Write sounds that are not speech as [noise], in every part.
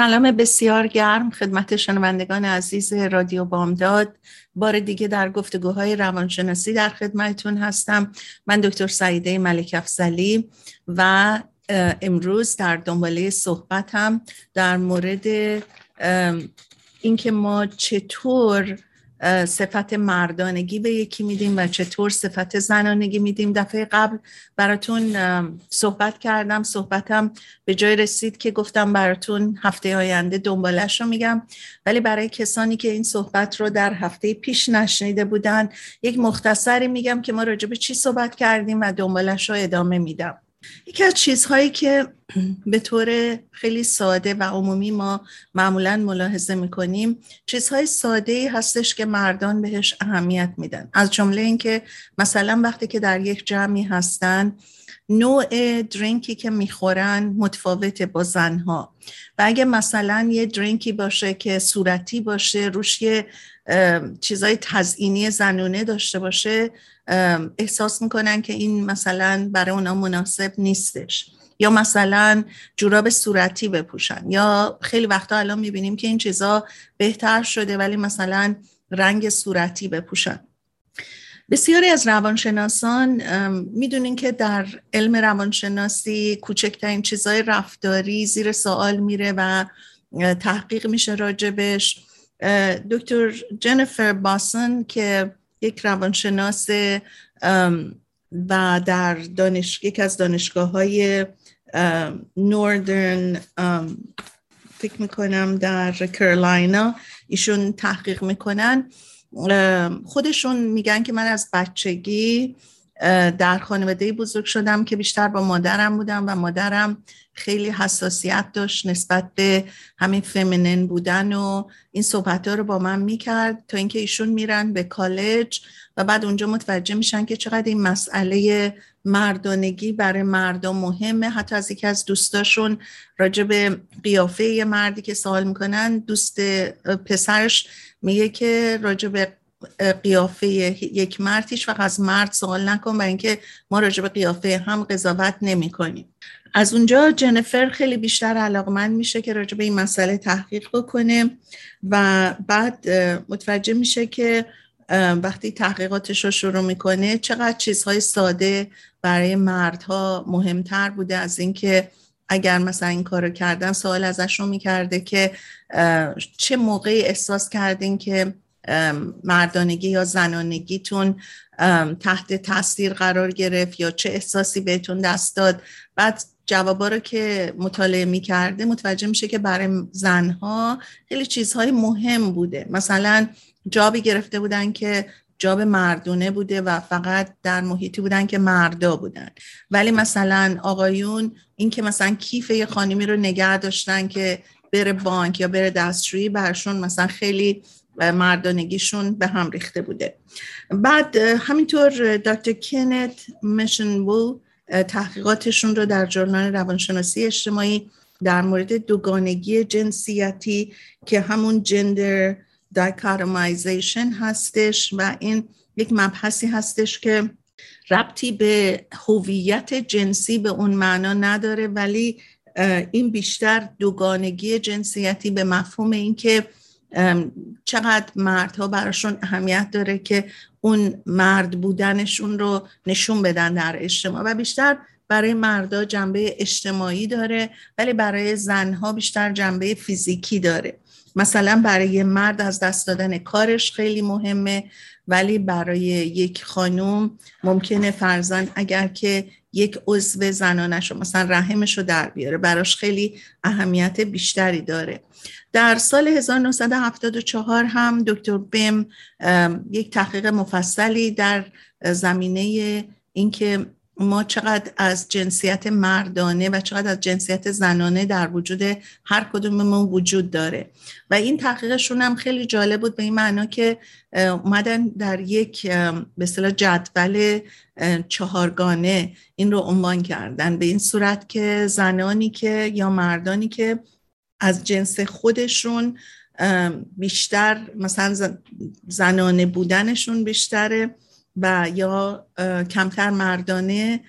سلام بسیار گرم. خدمت شنوندگان عزیز رادیو بامداد. بار دیگه در گفتگوهای روانشناسی در خدمتتون هستم. من دکتر سعیده ملک افزلی و امروز در دنباله صحبتم در مورد اینکه ما چطور صفت مردانگی به یکی میدیم و چطور صفت زنانگی میدیم. دفعه قبل براتون صحبت کردم صحبتم به جای رسید که گفتم براتون هفته آینده دنبالش رو میگم. ولی برای کسانی که این صحبت رو در هفته پیش نشنیده بودن یک مختصری میگم که ما راجع به چی صحبت کردیم و دنبالش رو ادامه میدم. یکی از چیزهایی که [clears throat] به طور خیلی ساده و عمومی ما معمولا ملاحظه می‌کنیم چیزهای ساده ای هستش که مردان بهش اهمیت میدن. از جمله اینکه مثلا وقتی که در یک جمعی هستن نوع درینکی که می‌خورن متفاوته با زنها. و اگه مثلا یه درینکی باشه که صورتی باشه روش یه چیزای تزئینی زنونه داشته باشه احساس می‌کنن که این مثلا برای اونا مناسب نیستش. یا مثلا جوراب صورتی بپوشن. یا خیلی وقتا الان می‌بینیم که این چیزا بهتر شده ولی مثلا رنگ صورتی بپوشن. بسیاری از روانشناسان می‌دونین که در علم روانشناسی کوچکترین چیزای رفتاری زیر سوال میره و تحقیق میشه راجبش. دکتر جنیفر باسن که یک روانشناس و در دانش... یک از دانشگاه های نوردرن فکر می‌کنم در کرولاینا ایشون تحقیق می‌کنن. خودشون میگن که من از بچگی در خانواده بزرگ شدم که بیشتر با مادرم بودم و مادرم خیلی حساسیت داشت نسبت به همین فمینین بودن و این صحبت ها رو با من می‌کرد تا اینکه ایشون میرن به کالج و بعد اونجا متوجه میشن که چقدر این مسئله مردانگی برای مردم مهمه. حتی از یکی از دوستاشون راجع به قیافه یه مردی که سوال می‌کنن دوست پسرش میگه که راجع به قیافه یک مرد هیچ وقت از مرد سوال نکن و اینکه ما راجع به قیافه هم قضاوت نمی کنیم. از اونجا جنفر خیلی بیشتر علاقمند میشه که راجع به این مسئله تحقیق بکنه و بعد متوجه میشه که وقتی تحقیقاتش رو شروع می‌کنه چقدر چیزهای ساده برای مردها مهمتر بوده از اینکه اگر مثلا این کارو کردن سوال ازش رو می‌کرده که چه موقعی احساس کردین که مردانگی یا زنانگیتون تحت تاثیر قرار گرفت یا چه احساسی بهتون دست داد؟ بعد جوابا رو که مطالعه می‌کرده متوجه میشه که برای زنها خیلی چیزهای مهم بوده. مثلا جابی گرفته بودن که جاب مردونه بوده و فقط در محیطی بودن که مردا بودن. ولی مثلا آقایون این که مثلا کیف یه خانمی رو نگه داشتن که بره بانک یا بره دستشویی برشون مثلا خیلی مردانگیشون به هم ریخته بوده. بعد همینطور دکتر کنت مشن تحقیقاتشون رو در جرنال روانشناسی اجتماعی در مورد دوگانگی جنسیتی که همون جندر دایکارمایزیشن هستش و این یک مبحثی هستش که ربطی به هویت جنسی به اون معنا نداره ولی این بیشتر دوگانگی جنسیتی به مفهوم اینکه چقدر مردها براشون اهمیت داره که اون مرد بودنشون رو نشون بدن در اجتماع. و بیشتر برای مردا جنبه اجتماعی داره ولی برای زنها بیشتر جنبه فیزیکی داره. مثلا برای مرد از دست دادن کارش خیلی مهمه ولی برای یک خانم ممکنه فرزن اگر که یک عضو زنانش رو مثلا رحمش رو در بیاره. براش خیلی اهمیت بیشتری داره. در سال 1974 هم دکتر بیم یک تحقیق مفصلی در زمینه اینکه ما چقدر از جنسیت مردانه و چقدر از جنسیت زنانه در وجود هر کدوم ما وجود داره. و این تحقیقشون هم خیلی جالب بود به این معنا که اومدن در یک به اصطلاح جدول چهارگانه این رو عنوان کردن. به این صورت که زنانی که یا مردانی که از جنس خودشون بیشتر مثلا زنانه بودنشون بیشتره. و یا کمتر مردانه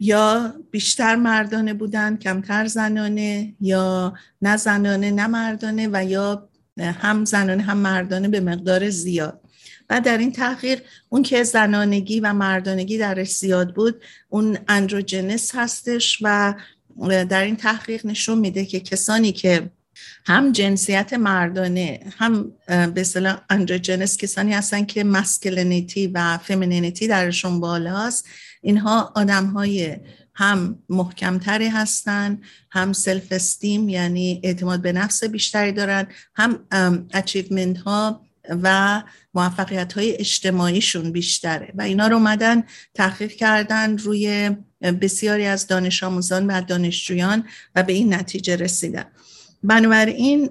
یا بیشتر مردانه بودن کمتر زنانه یا نه زنانه نه مردانه و یا هم زنانه هم مردانه به مقدار زیاد. و در این تحقیق اون که زنانگی و مردانگی درش زیاد بود اون اندروجنس هستش و در این تحقیق نشون میده که کسانی که هم جنسیت مردانه هم به اصطلاح androgynous کسانی هستن که masculinity و femininity درشون بالاست. اینها آدم های هم محکمتری هستن هم self-esteem یعنی اعتماد به نفس بیشتری دارن هم achievement ها و موفقیت های اجتماعیشون بیشتره. و اینا رو اومدن تحقیق کردن روی بسیاری از دانش آموزان و دانشجویان و به این نتیجه رسیدن. بنابراین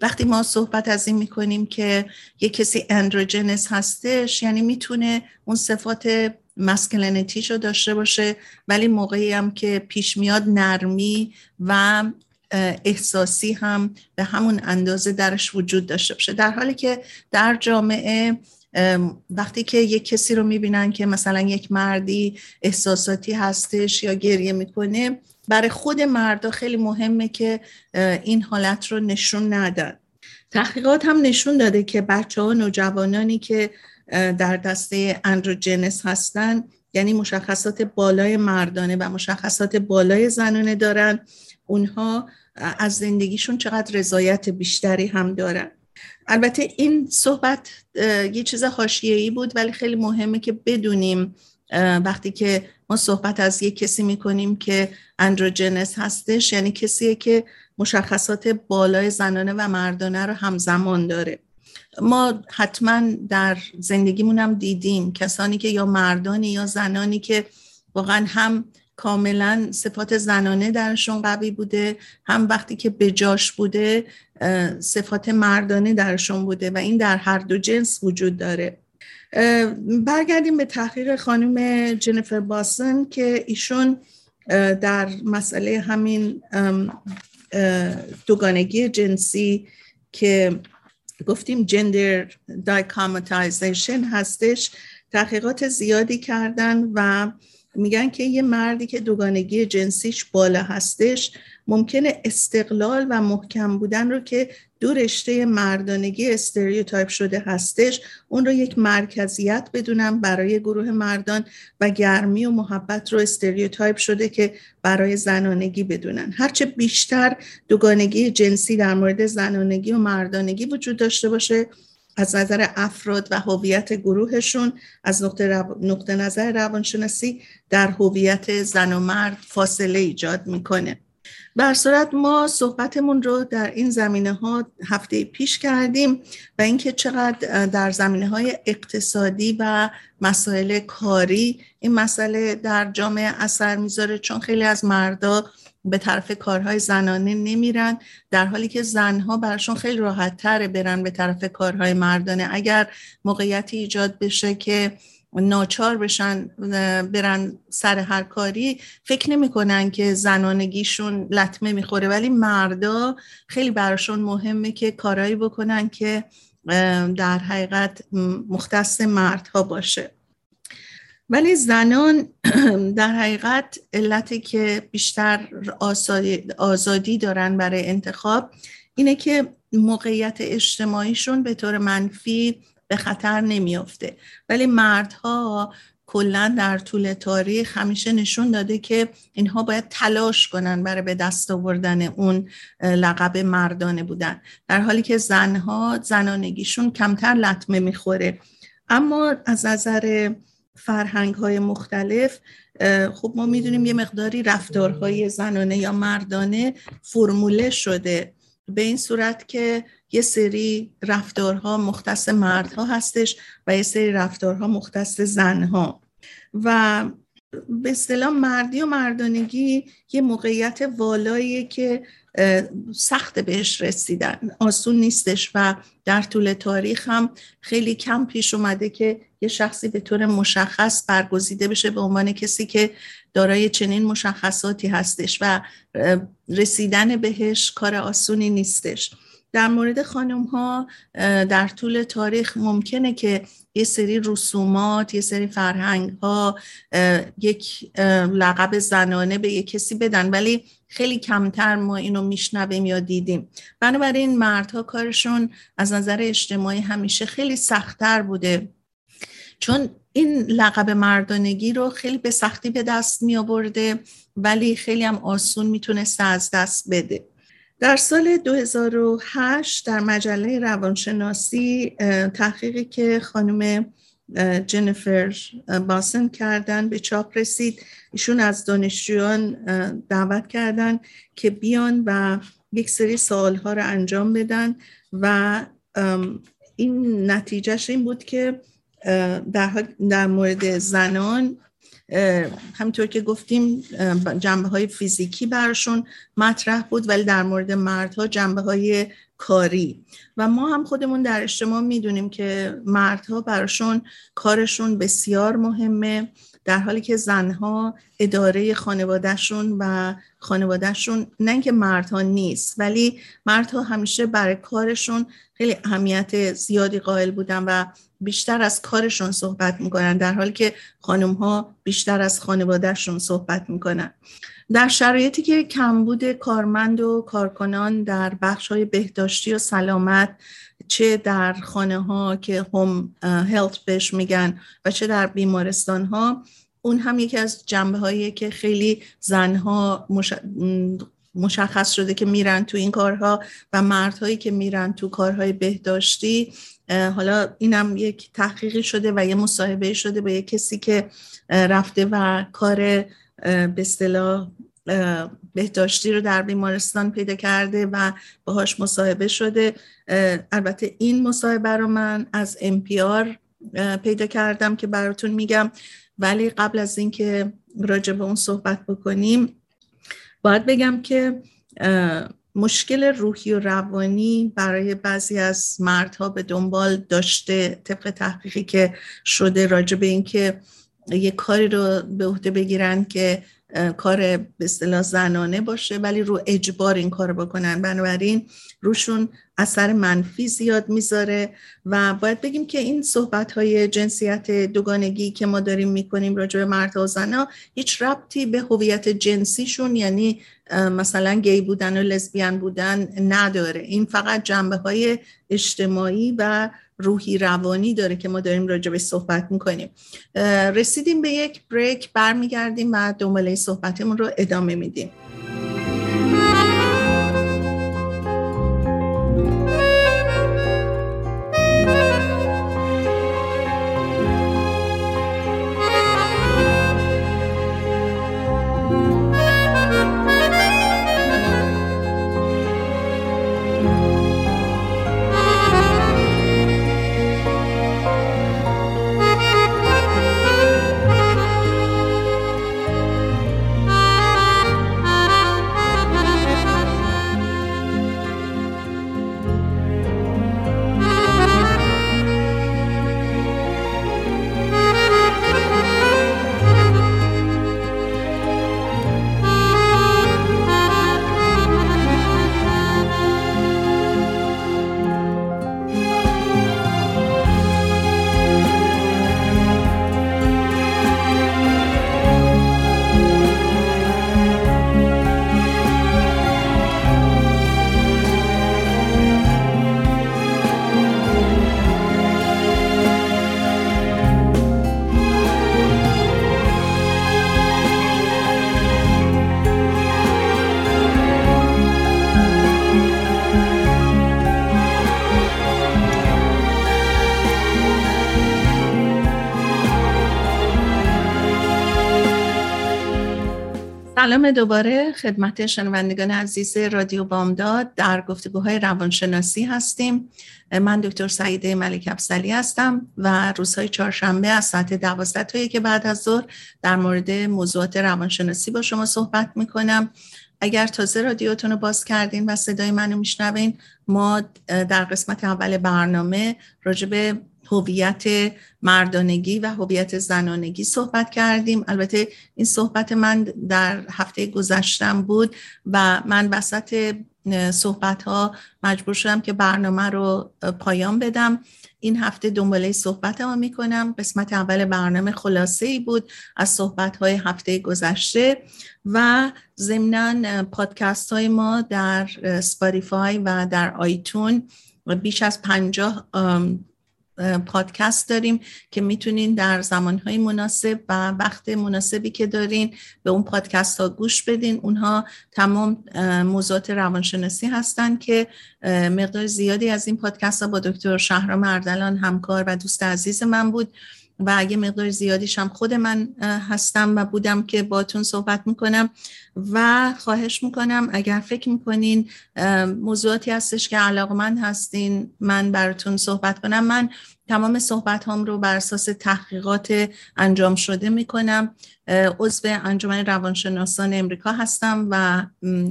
وقتی ما صحبت از این می‌کنیم که یه کسی اندروجنس هستش یعنی می‌تونه اون صفات مسکلنیتیش رو داشته باشه ولی موقعی هم که پیش میاد نرمی و احساسی هم به همون اندازه درش وجود داشته باشه. در حالی که در جامعه وقتی که یک کسی رو می‌بینن که مثلا یک مردی احساساتی هستش یا گریه می‌کنه برای خود مردا خیلی مهمه که این حالت رو نشون ندن. تحقیقات هم نشون داده که بچه ها نوجوانانی که در دسته اندروجنس هستن یعنی مشخصات بالای مردانه و مشخصات بالای زنانه دارن. اونها از زندگیشون چقدر رضایت بیشتری هم دارن. البته این صحبت یه چیز حاشیه‌ای بود ولی خیلی مهمه که بدونیم وقتی که ما صحبت از یک کسی می‌کنیم که اندروجنس هستش یعنی کسیه که مشخصات بالای زنانه و مردانه رو همزمان داره. ما حتما در زندگیمون هم دیدیم کسانی که یا مردانی یا زنانی که واقعا هم کاملا صفات زنانه درشون قوی بوده هم وقتی که بجاش بوده صفات مردانه درشون بوده و این در هر دو جنس وجود داره. برگردیم به تحقیق خانم جنیفر باسن که ایشون در مسئله همین دوگانگی جنسی که گفتیم gender dichotomization هستش تحقیقات زیادی کردن و میگن که یه مردی که دوگانگی جنسیش بالا هستش ممکنه استقلال و محکم بودن رو که دو رشته مردانگی stereotype شده هستش اون رو یک مرکزیت بدونم برای گروه مردان و گرمی و محبت رو استریوتایپ شده که برای زنانگی بدونن. هرچه بیشتر دوگانگی جنسی در مورد زنانگی و مردانگی وجود داشته باشه از نظر افراد و هویت گروهشون از نقطه, نقطه نظر روانشناسی در هویت زن و مرد فاصله ایجاد می‌کنه. بر صورت ما صحبتمون رو در این زمینه ها هفته پیش کردیم و اینکه چقدر در زمینه های اقتصادی و مسائل کاری این مسئله در جامعه اثر می‌ذاره چون خیلی از مردا به طرف کارهای زنانه نمیرن در حالی که زنها براشون خیلی راحت تره برن به طرف کارهای مردانه. اگر موقعیتی ایجاد بشه که ناچار بشن برن سر هر کاری. فکر نمی‌کنن که زنانگیشون لطمه می‌خوره ولی مردا خیلی براشون مهمه که کارهایی بکنن که در حقیقت مختص مردها باشه. ولی زنان [clears throat] در حقیقت علتی که بیشتر آزادی دارن برای انتخاب اینه که موقعیت اجتماعیشون به طور منفی به خطر نمیافته. ولی مردها کلا در طول تاریخ همیشه نشون داده که اینها باید تلاش کنن برای به دست آوردن اون لقب مردانه بودن. در حالی که زنها زنانگیشون کمتر لطمه می‌خوره. اما از نظر فرهنگ های مختلف خب ما می‌دونیم یه مقداری رفتارهای زنانه یا مردانه فرموله شده. به این صورت که یه سری رفتارها مختص مردها هستش و یه سری رفتارها مختص زنها. و به اصطلاح مردی و مردانگی یه موقعیت والاییه که سخت بهش رسیدن. آسون نیستش و در طول تاریخ هم خیلی کم پیش اومده که یه شخصی به طور مشخص برگزیده بشه به عنوان کسی که دارای چنین مشخصاتی هستش و رسیدن بهش کار آسونی نیستش. در مورد خانم ها در طول تاریخ ممکنه که یه سری رسومات یه سری فرهنگ ها یک لقب زنانه به یک کسی بدن ولی خیلی کمتر ما اینو میشنویم یا دیدیم. بنابراین مردها کارشون از نظر اجتماعی همیشه خیلی سختتر بوده. چون این لقب مردانگی رو خیلی به سختی به دست می آورده ولی خیلی هم آسون می‌تونسته از دست بده. در سال 2008 در مجله روانشناسی تحقیقی که خانم جنیفر باسن کردن به چاپ رسید. ایشون از دانشجویان دعوت کردن که بیان و یک سری سوالها رو انجام بدن و این نتیجهش این بود که در, در مورد زنان همینطور که گفتیم جنبه های فیزیکی براشون مطرح بود ولی در مورد مردها جنبه های کاری. و ما هم خودمون در اجتماع می‌دونیم که مردها براشون کارشون بسیار مهمه در حالی که زنها اداره خانوادهشون و خانوادهشون نه اینکه مردها نیست ولی مردها همیشه برای کارشون خیلی اهمیت زیادی قائل بودن و بیشتر از کارشون صحبت می‌کنن در حالی که خانم ها بیشتر از خانوادهشون صحبت می‌کنن. در شرایطی که کمبود کارمند و کارکنان در بخش های بهداشتی و سلامت چه در خانه ها که هم هلت بهش میگن و چه در بیمارستان ها اون هم یکی از جنبه هایی که خیلی زنها مشخص شده که میرن تو این کارها و مردهایی که میرن تو کارهای بهداشتی حالا اینم یک تحقیقی شده و یه مصاحبه شده به یک کسی که رفته و کار به اصطلاح بهداشتی رو در بیمارستان پیدا کرده و باهاش مصاحبه شده. البته این مصاحبه رو من از NPR پیدا کردم که براتون میگم. ولی قبل از اینکه راجع به اون صحبت بکنیم باید بگم که مشکل روحی و روانی برای بعضی از مردها به دنبال داشته طبق تحقیقی که شده راجع به اینکه یه کاری رو به عهده بگیرن که کار به اصطلاح زنانه باشه ولی رو اجبار این کار بکنن. بنابراین روشون اثر منفی زیاد می‌ذاره و باید بگیم که این صحبت های جنسیت دوگانگی که ما داریم می‌کنیم راجع به مرد و زنها هیچ ربطی به هویت جنسیشون یعنی مثلا گی بودن و لزبیان بودن نداره. این فقط جنبه های اجتماعی و روحی روانی داره که ما داریم راجع به صحبت می‌کنیم. رسیدیم به یک بریک برمیگردیم و دنباله صحبتمون رو ادامه میدیم. سلام دوباره خدمت شنوندگان عزیز رادیو بامداد. در گفتگوهای روانشناسی هستیم. من دکتر سعیده ملک افسلی هستم و روزهای چهارشنبه از ساعت دوازده تا که بعد از ظهر در مورد موضوعات روانشناسی با شما صحبت می‌کنم. اگر تازه رادیوتون رو باز کردین و صدای منو میشنوین ما در قسمت اول برنامه راجع به هویت مردانگی و هویت زنانگی صحبت کردیم. البته این صحبت من در هفته گذشتم بود و من وسط صحبت ها مجبور شدم که برنامه رو پایان بدم. این هفته دنباله صحبت ها می کنم قسمت اول برنامه خلاصه ای بود از صحبت های هفته گذشته و ضمنا پادکست های ما در سپاریفای و در آیتون بیش از پنجاه پادکست داریم که می‌تونین در زمانهای مناسب و وقت مناسبی که دارین به اون پادکست ها گوش بدین. اونها تمام موضوعات روانشناسی هستن که مقدار زیادی از این پادکست ها با دکتر شهرام اردلان همکار و دوست عزیز من بود. و اگه مقدار زیادیش هم خود من هستم و بودم که باتون صحبت می‌کنم و خواهش می‌کنم اگر فکر می‌کنین موضوعاتی هستش که علاقمند هستین من براتون صحبت کنم. من تمام صحبت هم رو بر اساس تحقیقات انجام شده می‌کنم. عضو انجمن روانشناسان امریکا هستم و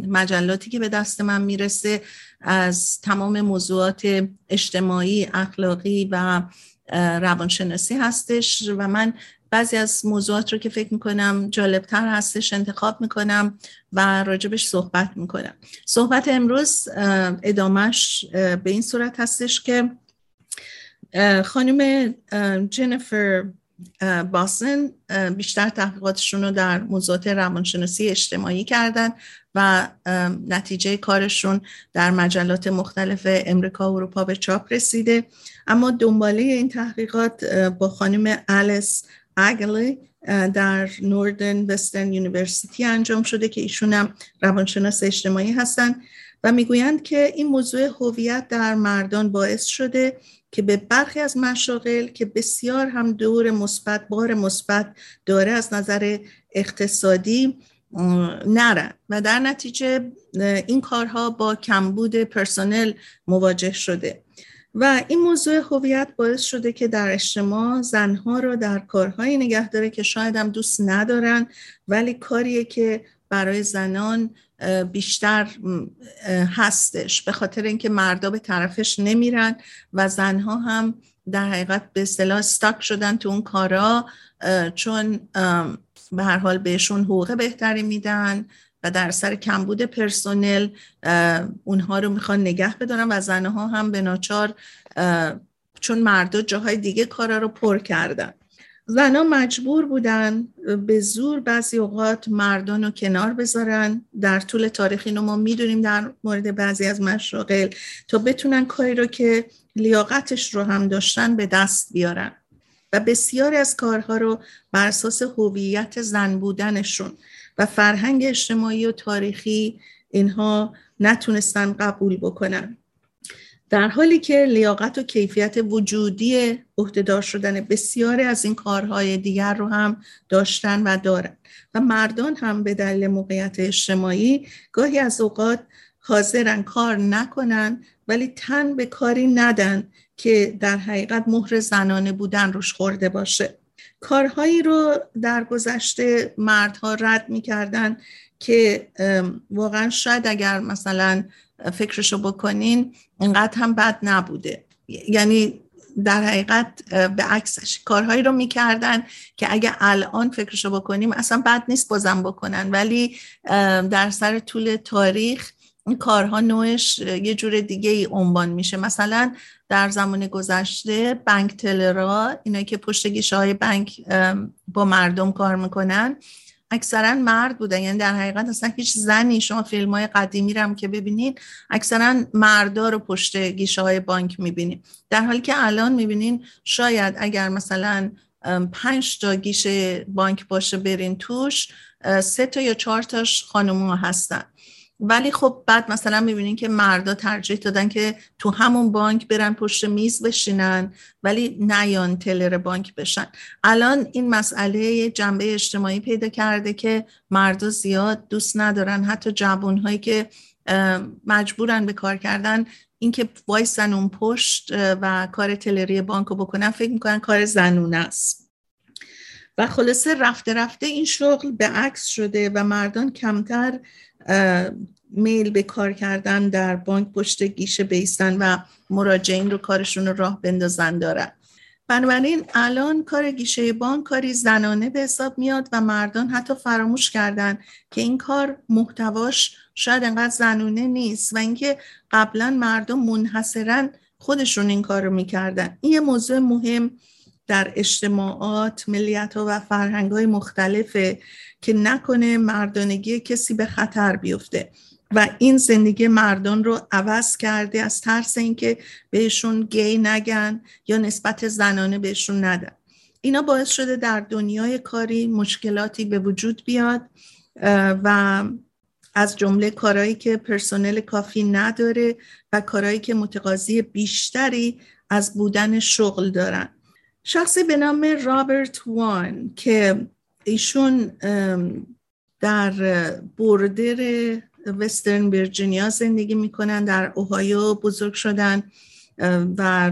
مجلاتی که به دست من می‌رسه از تمام موضوعات اجتماعی اخلاقی و روانشناسی هستش و من بعضی از موضوعات رو که فکر می‌کنم جالبتر هستش انتخاب می‌کنم و راجبش صحبت می‌کنم. صحبت امروز ادامش به این صورت هستش که خانم جنیفر باسن بیشتر تحقیقاتشون رو در موضوعات روانشناسی اجتماعی کردن و نتیجه کارشون در مجلات مختلف امریکا و اروپا به چاپ رسیده. اما دنباله این تحقیقات با خانم الیس اگلی در Northwestern University انجام شده که ایشون هم روانشناس اجتماعی هستند و می‌گویند که این موضوع هویت در مردان باعث شده که به برخی از مشاغل که بسیار هم دور مثبت بار مثبت داره از نظر اقتصادی نرن و در نتیجه این کارها با کمبود پرسنل مواجه شده. و این موضوع هویت باعث شده که در اجتماع زنها رو در کارهایی نگه داره که شاید هم دوست ندارن ولی کاریه که برای زنان بیشتر هستش. به خاطر اینکه مردا به طرفش نمیرن و زنها هم در حقیقت به اصطلاح استاک شدن تو اون کارا چون به هر حال بهشون حقوق بهتری میدن. و در سر کمبود پرسونل اونها رو می‌خوان نگه بدارن و زنها هم به ناچار چون مردا جاهای دیگه کارا رو پر کردن. زنها مجبور بودن به زور بعضی اوقات مردان رو کنار بذارن. در طول تاریخ اینو ما می‌دونیم در مورد بعضی از مشاغل. تا بتونن کاری رو که لیاقتش رو هم داشتن به دست بیارن. و بسیاری از کارها رو بر اساس هویت زن بودنشون و فرهنگ اجتماعی و تاریخی اینها نتونستن قبول بکنن. در حالی که لیاقت و کیفیت وجودی عهدهدار شدن بسیاری از این کارهای دیگر رو هم داشتن و دارن و مردان هم به دلیل موقعیت اجتماعی گاهی از اوقات حاضرن کار نکنن ولی تن به کاری ندن که در حقیقت مهر زنانه بودن روش خورده باشه. کارهایی رو در گذشته مردها رد می‌کردن که واقعا شاید اگر مثلا فکرشو بکنین اینقدر هم بد نبوده. یعنی در حقیقت به عکسش کارهایی رو می‌کردن که اگه الان فکرشو بکنیم اصلا بد نیست بازم بکنن. ولی در سر طول تاریخ این کارها نوعش یه جور دیگه ای عنوان میشه. مثلا در زمان گذشته بانک تلرا اینایی که پشت گیشه های بانک با مردم کار می‌کنن اکثرا مرد بودن. یعنی در حقیقت اصلا هیچ زنی شما فیلم های قدیمی رو هم که ببینین اکثرا مردا رو پشت گیشه های بانک می‌بینین. در حالی که الان می‌بینین شاید اگر مثلا پنج تا گیشه بانک باشه برین توش سه تا یا چهار تاش خانوما هستن. ولی خب بعد مثلا می‌بینین که مردا ترجیح دادن که تو همون بانک برن پشت میز بشینن ولی نیان تلر بانک بشن. الان این مسئله جنبه اجتماعی پیدا کرده که مردا زیاد دوست ندارن. حتی جوانهایی که مجبورن به کار کردن اینکه وایسن اون پشت و کار تلری بانک رو بکنن فکر می‌کنن کار زنونه است. و خلاصه رفته رفته این شغل به عکس شده و مردان کمتر میل به کار کردن در بانک پشت گیشه بیستن و مراجعین رو کارشون رو راه بندازن دارن. بنابراین الان کار گیشه بانک کاری زنانه به حساب میاد و مردان حتی فراموش کردن که این کار محتواش شاید انقدر زنونه نیست و اینکه قبلا مردم منحصرا خودشون این کار رو می‌کردن. این یه موضوع مهم در اجتماعات ملیت ها و فرهنگ های مختلفه. که نکنه مردانگی کسی به خطر بیفته. و این زندگی مردان رو عوض کرده از ترس اینکه بهشون گی نگن یا نسبت زنانه بهشون ندن. اینا باعث شده در دنیای کاری مشکلاتی به وجود بیاد و از جمله کارهایی که پرسنل کافی نداره و کارهایی که متقاضی بیشتری از بودن شغل دارن. شخصی به نام رابرت وان که ایشون در border وسترن ویرجینیا زندگی می‌کنن در اوهایو بزرگ شدن و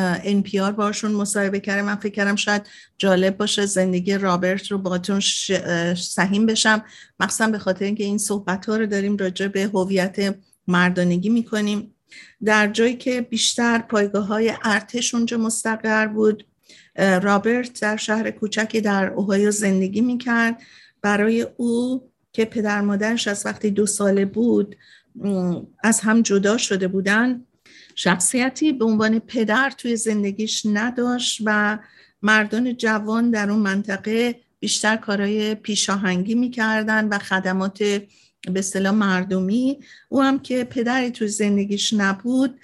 NPR باشون مصاحبه کردن من فکر کردم شاید جالب باشه زندگی رابرت رو باتون سهیم بشم. مخصوصا به خاطر اینکه این صحبت ها رو داریم راجع به هویت مردانگی می‌کنیم. در جایی که بیشتر پایگاه های ارتش اونجا مستقر بود. رابرت در شهر کوچکی در اوهایو زندگی می‌کرد. برای او که پدر مادرش از وقتی دو ساله بود از هم جدا شده بودن شخصیتی به عنوان پدر توی زندگیش نداشت و مردان جوان در اون منطقه بیشتر کارهای پیشاهنگی می‌کردن و خدمات به اصطلاح مردمی. او هم که پدری توی زندگیش نبود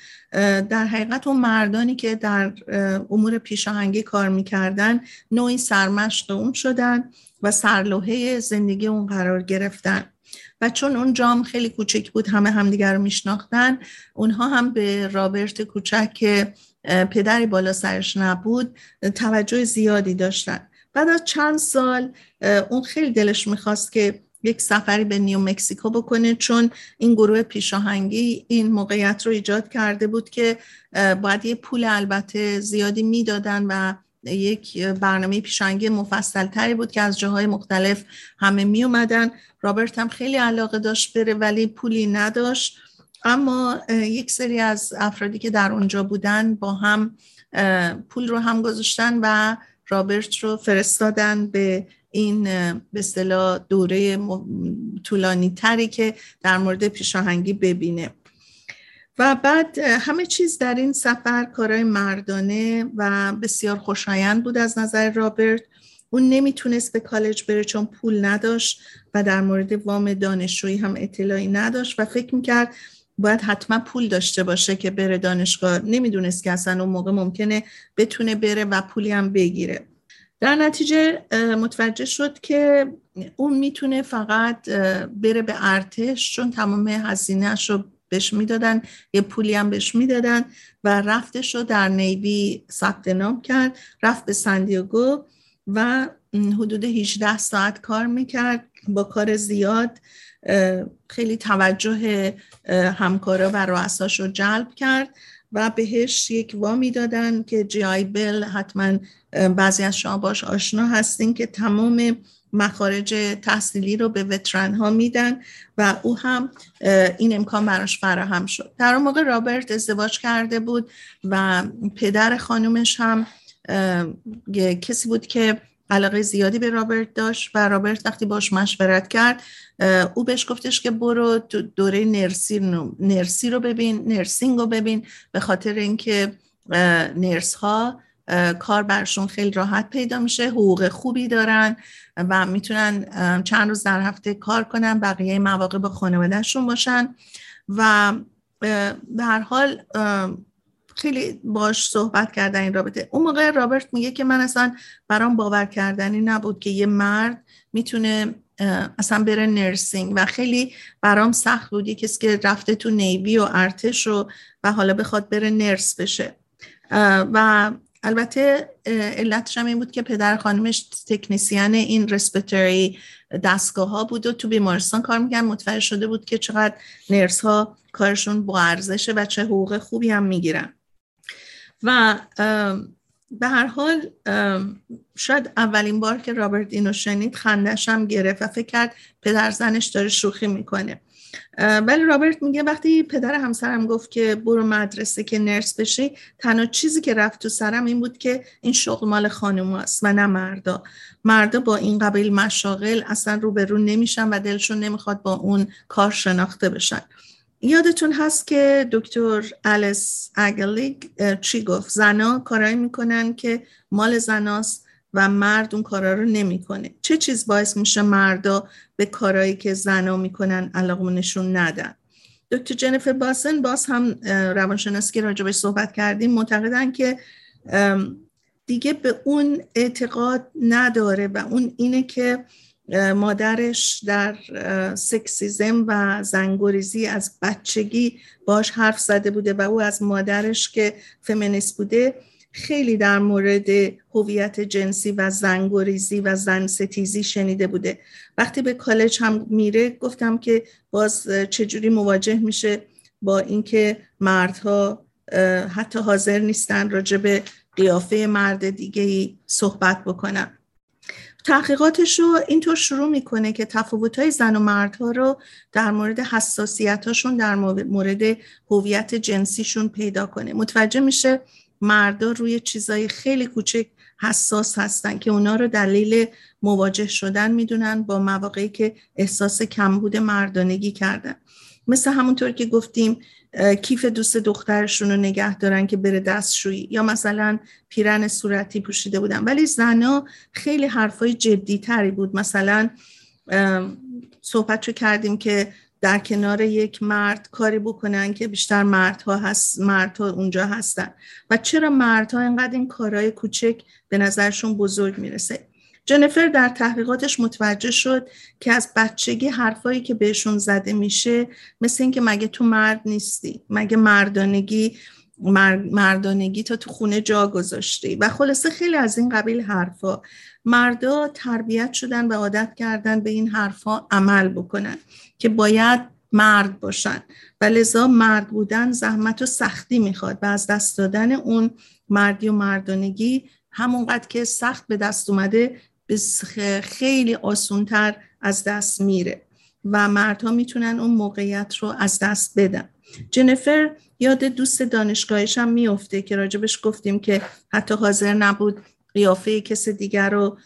در حقیقت اون مردانی که در امور پیشاهنگی کار می‌کردن نوعی سرمشق اون شدن و سرلوحه زندگی اون قرار گرفتن. و چون اون جام خیلی کوچک بود همه همدیگر رو میشناختن اونها هم به رابرت کوچک که پدری بالا سرش نبود توجه زیادی داشتن. بعد از چند سال اون خیلی دلش می‌خواست که یک سفری به نیو مکسیکو بکنه چون این گروه پیشاهنگی این موقعیت رو ایجاد کرده بود که باید یه پول البته زیادی می‌دادن و یک برنامه پیشانگی مفصل تری بود که از جاهای مختلف همه می اومدن رابرت هم خیلی علاقه داشت بره ولی پولی نداشت. اما یک سری از افرادی که در اونجا بودن با هم پول رو هم گذاشتن و رابرت رو فرستادن به این به اصطلاح دوره طولانی تری که در مورد پیشاهنگی ببینه. و بعد همه چیز در این سفر کارهای مردانه و بسیار خوشایند بود از نظر رابرت. اون نمی‌تونست به کالج بره چون پول نداشت و در مورد وام دانشجویی هم اطلاعی نداشت و فکر می‌کرد باید حتما پول داشته باشه که بره دانشگاه. نمی‌دونست که اصلا اون موقع ممکنه بتونه بره و پولی هم بگیره. در نتیجه متوجه شد که اون می‌تونه فقط بره به ارتش چون تمام هزینهش رو بهش می‌دادن یه پولی هم بهش می‌دادن و رفتش رو در نیوی ثبت نام کرد رفت به سندیاگو و حدود 18 ساعت کار می‌کرد. با کار زیاد خیلی توجه همکارا و رؤساش رو جلب کرد و بهش یک وامی دادن که جی آی بل حتما بعضی از شما باش آشنا هستین که تمام مخارج تحصیلی رو به وترن ها میدن و او هم این امکان براش فراهم شد. در اون موقع رابرت ازدواج کرده بود و پدر خانومش هم کسی بود که علاقه زیادی به رابرت داشت و رابرت وقتی باش مشورت کرد او بهش گفتش که برو دوره نرسی رو, نرسی رو ببین نرسینگ رو ببین به خاطر اینکه نرس ها کار برشون خیلی راحت پیدا میشه حقوق خوبی دارن و می‌تونن چند روز در هفته کار کنن بقیه مواقع با خانوادهشون باشن و به هر حال خیلی باش صحبت کردن این رابطه. اون موقع رابرت میگه که من اصلا برام باور کردنی نبود که یه مرد می‌تونه اصلا بره نرسینگ و خیلی برام سخت بودی کسی که رفته تو نیوی و ارتش و و حالا بخواد بره نرس بشه. و البته علتش هم این بود که پدر خانمش تکنیسیان این رسپتری دستگاه ها بود و تو بیمارستان کار میگن متوجه شده بود که چقدر نرس ها کارشون با ارزشه و چه حقوق خوبی هم می‌گیرن. و به هر حال شاید اولین بار که رابرت اینو شنید خندش هم گرفت و فکر کرد پدر زنش داره شوخی می‌کنه. ولی رابرت میگه وقتی پدر همسرم گفت که برو مدرسه که نرس بشی تنها چیزی که رفت تو سرم این بود که این شغل مال خانوم است و نه مردا. مردا با این قبیل مشاغل اصلا روبرو نمیشن و دلشون نمی‌خواد با اون کار شناخته بشن. یادتون هست که دکتر الیس اگلیگ چی گفت؟ زنا کارایی می‌کنن که مال زناست و مرد اون کارا رو نمی‌کنه. چه چیز باعث میشه مردا به کارایی که زنا می‌کنن علاقه نشون ندن؟ دکتر جنیفر باسن باز هم روانشناسی که راجبش صحبت کردیم معتقدن که دیگه به اون اعتقاد نداره و اون اینه که مادرش در سکسیزم و زنگوریزی از بچگی باش حرف زده بوده و او از مادرش که فمینیست بوده خیلی در مورد هویت جنسی و زنگوریزی و زن ستیزی شنیده بوده. وقتی به کالج هم میره گفتم که باز چجوری مواجه میشه با اینکه مردها حتی حاضر نیستن راجع به قیافه مرد دیگه ای صحبت بکنن. تحقیقاتش رو اینطور شروع می‌کنه که تفاوت های زن و مردها رو در مورد حساسیتاشون در مورد هویت جنسیشون پیدا کنه. متوجه میشه مردا روی چیزای خیلی کوچک حساس هستن که اونا رو دلیل مواجه شدن می‌دونن با مواقعی که احساس کمبود مردانگی کردن. مثل همونطور که گفتیم کیف دوست دخترشون رو نگه دارن که بره دستشویی یا مثلا پیرن صورتی پوشیده بودن. ولی زنا خیلی حرفای جدی تری بود. مثلا صحبت رو کردیم که در کنار یک مرد کاری بکنن که بیشتر مردها هست مردها اونجا هستن. و چرا مردها اینقدر این کارهای کوچک به نظرشون بزرگ می‌رسه؟ جنفر در تحقیقاتش متوجه شد که از بچگی حرفایی که بهشون زده میشه مثل اینکه مگه تو مرد نیستی مگه مردانگی مردانگی تا تو خونه جا گذاشتی. و خلاصه خیلی از این قبیل حرفا. مردا تربیت شدن و عادت کردن به این حرفا عمل بکنن که باید مرد باشن. و لذا مرد بودن زحمت و سختی می‌خواد و از دست دادن اون مردی و مردانگی همونقدر که سخت به دست اومده خیلی آسونتر از دست میره. و مردها می‌تونن اون موقعیت رو از دست بدن. جنفر یاد دوست دانشگاهش هم میفته که راجبش گفتیم که حتی حاضر نبود قیافه کس دیگر رو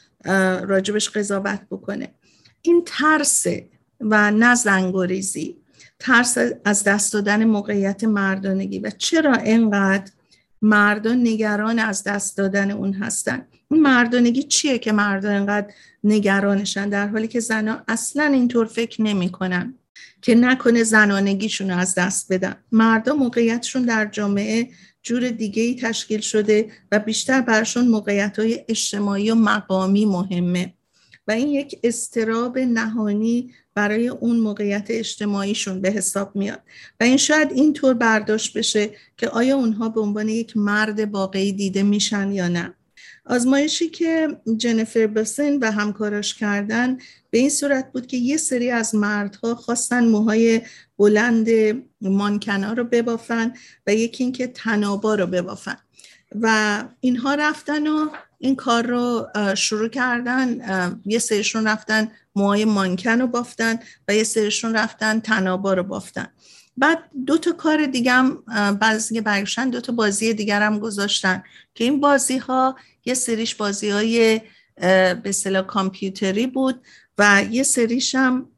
راجبش قضاوت بکنه. این ترسه و نه زنگوریزی ترس از دست دادن موقعیت مردانگی و چرا اینقدر مردان نگران از دست دادن اون هستن؟ این مردانگی چیه که مردان اینقدر نگرانشن؟ در حالی که زنها اصلا اینطور فکر نمی‌کنن. که نکنه زنانگیشون رو از دست بدن. مردا موقعیتشون در جامعه جور دیگه ای تشکیل شده و بیشتر برشون موقعیت های اجتماعی و مقامی مهمه. و این یک استراب نهانی برای اون موقعیت اجتماعیشون به حساب میاد. و این شاید اینطور برداشت بشه که آیا اونها به عنوان یک مرد واقعی دیده میشن یا نه. آزمایشی که جنفر بسن و همکاراش کردن به این صورت بود که یه سری از مردها خواستن موهای بلند مانکنا رو ببافن و یکی اینکه تنابا رو ببافن. و اینها رفتن و این کار رو شروع کردن. یه سریشون رفتن موهای مانکن رو بافتن و یه سریشون رفتن تنابا رو بافتن. بعد دو تا کار دیگه هم بعضی برگشتن دو تا بازی دیگر هم گذاشتن که این بازی ها یه سریش بازی های به اصطلاح کامپیوتری بود و یه سریش هم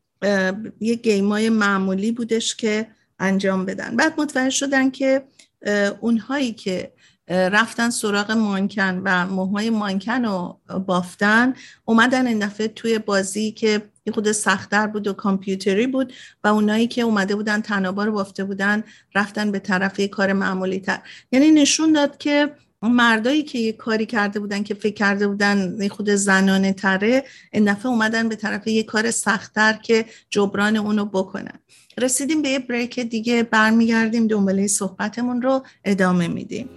یه گیمای معمولی بودش که انجام بدن. بعد متوجه شدن که اونهایی که رفتن سراغ مانکن و موهای مانکن رو بافتن اومدن این دفعه توی بازی که یه خود سختتر بود و کامپیوتری بود و اونایی که اومده بودن تنابا رو بافته بودن رفتن به طرف کار معمولی تر یعنی نشون داد که مردایی که یه کاری کرده بودن که فکر کرده بودن خود زنانه تره این دفعه اومدن به طرف یه کار سختتر که جبران اونو بکنن. رسیدیم به یه بریک دیگه برمیگردیم دنباله صحبتمون رو ادامه میدیم.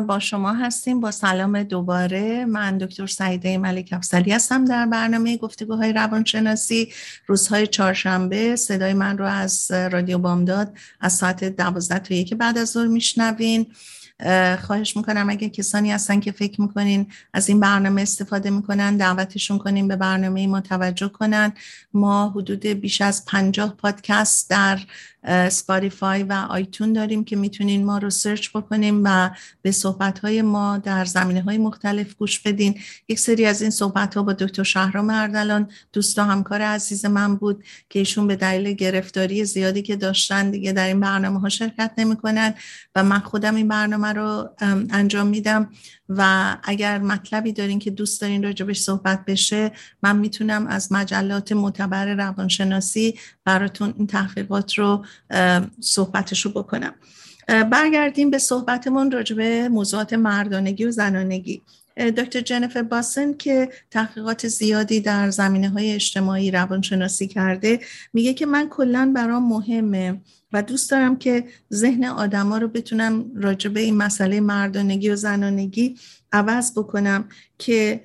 با شما هستیم. با سلام دوباره. من دکتر سعیده ملک افسلی هستم در برنامه گفتگوهای روانشناسی. روزهای چهارشنبه صدای من رو از رادیو بامداد از ساعت دوازده تا یک بعد از ظهر میشنوین. خواهش می‌کنم اگه کسانی هستن که فکر می‌کنین از این برنامه استفاده می‌کنن دعوتشون کنیم به برنامه ما توجه کنن. ما حدود بیش از پنجاه پادکست در سپاریفای و آیتون داریم که می‌تونین ما رو سرچ بکنیم و به صحبت های ما در زمینه های مختلف گوش بدین. یک سری از این صحبت ها با دکتر شهرام اردلان دوست و همکار عزیز من بود که ایشون به دلیل گرفتاری زیادی که داشتن دیگه در این برنامه ها شرکت نمی‌کنن و من خودم این برنامه رو انجام میدم. و اگر مطلبی دارین که دوست دارین راجبش صحبت بشه من می‌تونم از مجلات معتبر روانشناسی براتون این تحقیقات رو صحبتش رو بکنم. برگردیم به صحبتمون راجبه موضوعات مردانگی و زنانگی. دکتر جنفر باسن که تحقیقات زیادی در زمینه های اجتماعی روانشناسی کرده میگه که من کلا برام مهمه و دوست دارم که ذهن آدما رو بتونم راجع به این مسئله مردانگی و زنانگی عوض بکنم که